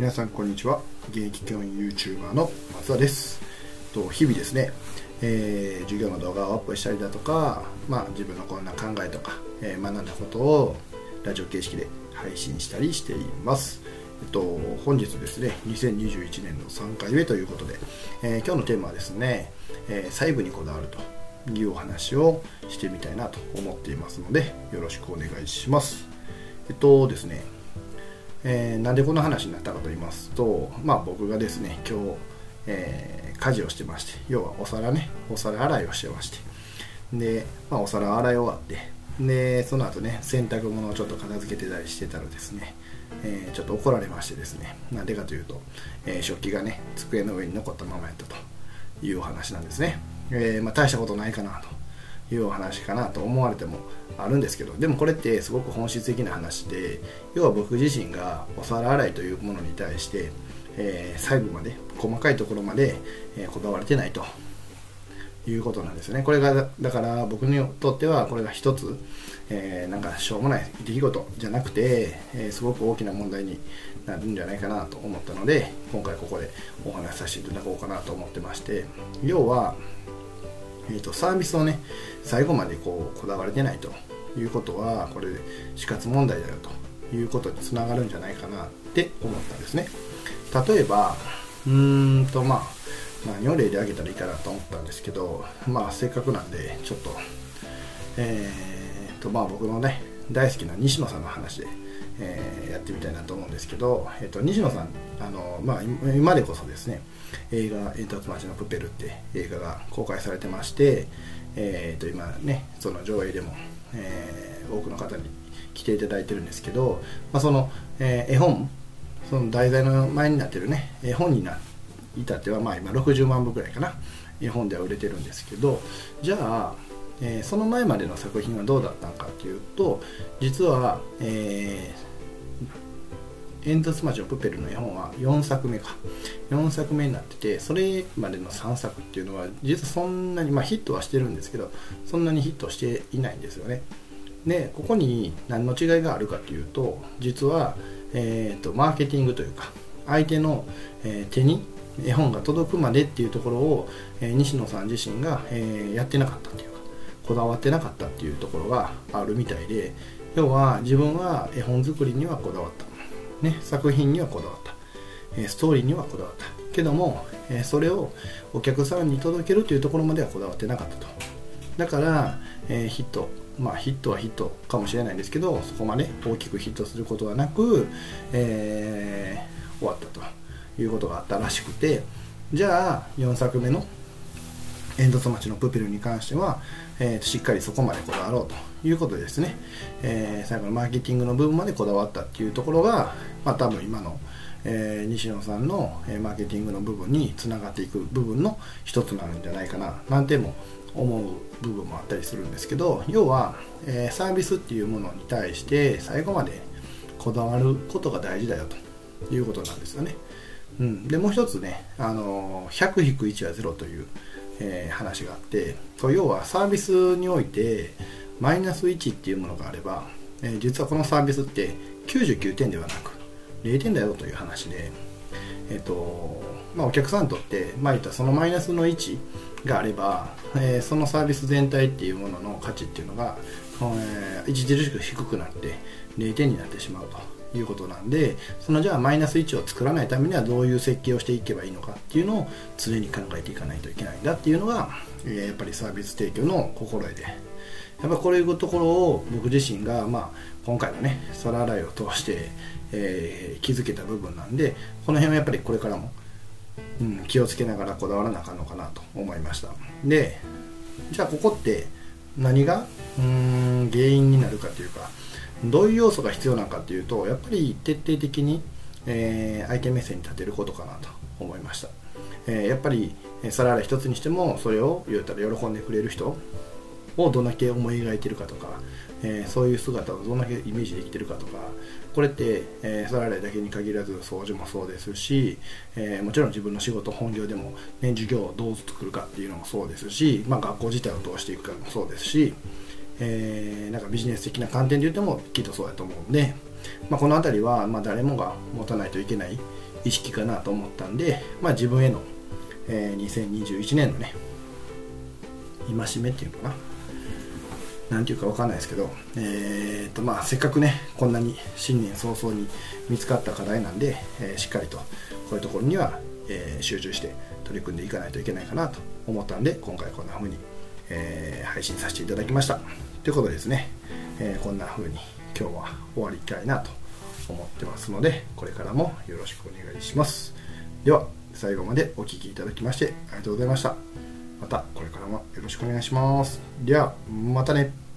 皆さんこんにちは。現役教員 YouTuber の松田です。と日々ですね、えー、授業の動画をアップしたりだとか、まあ、自分のこんな考えとか、えー、学んだことをラジオ形式で配信したりしています。えっと、本日ですね、2021年の3回目ということで、えー、今日のテーマはですね、えー、細部にこだわるというお話をしてみたいなと思っていますので、よろしくお願いします。えっとですね、えー、なんでこの話になったかと言いますと、まあ、僕がですね今日、えー、家事をしてまして要はお皿ねお皿洗いをしてましてで、まあ、お皿洗い終わってでその後ね洗濯物をちょっと片付けてたりしてたらですね、えー、ちょっと怒られましてですねなんでかというと、え食器がね机の上に残ったままやったというお話なんですね、えまあ、大したことないかなと。いうお話かなと思われてもあるんですけどでもこれってすごく本質的な話で要は僕自身がお皿洗いというものに対して、えー、細部まで細かいところまで、えー、こだわれてないと。いうことなんですね。これがだから僕にとってはこれが一つ、えー、なんかしょうもない出来事じゃなくて、え、すごく大きな問題になるんじゃないかなと思ったので今回ここでお話しさせていただこうかなと思ってまして要はえーと、サービスをね最後までこうこだわれてないということはこれ死活問題だよということにつながるんじゃないかなって思ったんですね。例えばうーんとまあ何を例で挙げたらいいかなと思ったんですけどまあせっかくなんでちょっとえー、とまあ僕のね大好きな西野さんの話でえー、やってみたいなと思うんですけど、えーと、西野さんあの、まあ、今でこそですね映画「煙突町のプペル」って映画が公開されてまして、えーと、今ねその上映でも、えー、多くの方に来ていただいてるんですけど、まあ、その、えー、絵本その題材の前になってるね絵本にな至ってはまあ今60万部ぐらいかな絵本では売れてるんですけどじゃあえー、その前までの作品はどうだったのかというと実は、えー、煙突町のプペルの絵本は4作目か。4作目になっててそれまでの3作っていうのは実はそんなに、まあ、ヒットはしてるんですけどそんなにヒットしていないんですよね。でここに何の違いがあるかというと実は、えーと、マーケティングというか相手の、えー、手に絵本が届くまでっていうところを、えー、西野さん自身が、えー、やってなかったっていうかこだわってなかったっていうところがあるみたいで要は自分は絵本作りにはこだわった。ね、作品にはこだわった、えストーリーにはこだわった。けども、えそれをお客さんに届けるというところまではこだわってなかったと。だから、えヒットまあヒットはヒットかもしれないんですけどそこまで大きくヒットすることはなく、えー、終わったということがあったらしくて。じゃあ4作目の煙突町のプペルに関しては、えー、しっかりそこまでこだわろうということでですね、えー、最後のマーケティングの部分までこだわったっていうところが、まあ、多分今の、えー、西野さんの、えマーケティングの部分につながっていく部分の一つなんじゃないかな。なんても思う部分もあったりするんですけど要は、えー、サービスっていうものに対して最後までこだわることが大事だよということなんですよね。うん、でもう一つね、あの100-1は0という、えー、話があって要はサービスにおいてマイナス1っていうものがあれば、えー、実はこのサービスって99点ではなく0点だよという話で、えーとまあ、お客さんにとって、まあ、言ったそのマイナスの1があれば、えー、そのサービス全体っていうものの価値っていうのが、えー、著しく低くなって0点になってしまうと。いうことなんでそのじゃあマイナス1を作らないためにはどういう設計をしていけばいいのかっていうのを常に考えていかないといけないんだっていうのが、え、やっぱりサービス提供の心得で。やっぱこういうところを僕自身が、まあ、今回のね皿洗いを通して、えー、気づけた部分なんでこの辺はやっぱりこれからも、うん、気をつけながらこだわらなあかんのかなと思いました。でじゃあここって何がうん原因になるかというかどういう要素が必要なのかというとやっぱり徹底的に、えー、相手目線に立てることかなと思いました、えー、やっぱり皿洗い一つにしてもそれを言ったら喜んでくれる人をどんだけ思い描いてるかとか、えー、そういう姿をどんだけイメージできてるかとかこれって、えー、皿洗いだけに限らず掃除もそうですし、えー、もちろん自分の仕事本業でも、ね、授業をどう作るかっていうのもそうですし、まあ、学校自体をどうしていくかもそうですし、えー、なんかビジネス的な観点で言ってもきっとそうだと思うんで、まあ、この辺りは、ま、誰もが持たないといけない意識かなと思ったんで、まあ、自分への、えー、2021年のね戒めっていうのかな。何ていうか分かんないですけど、えーとまあ、せっかくねこんなに新年早々に見つかった課題なんで、えー、しっかりとこういうところには、えー、集中して取り組んでいかないといけないかなと思ったんで今回こんな風に、え、配信させていただきました。ということですね、えこんな風に今日は終わりたいなと思ってますのでこれからもよろしくお願いします。では最後までお聴きいただきましてありがとうございました。またこれからもよろしくお願いします。ではまたね。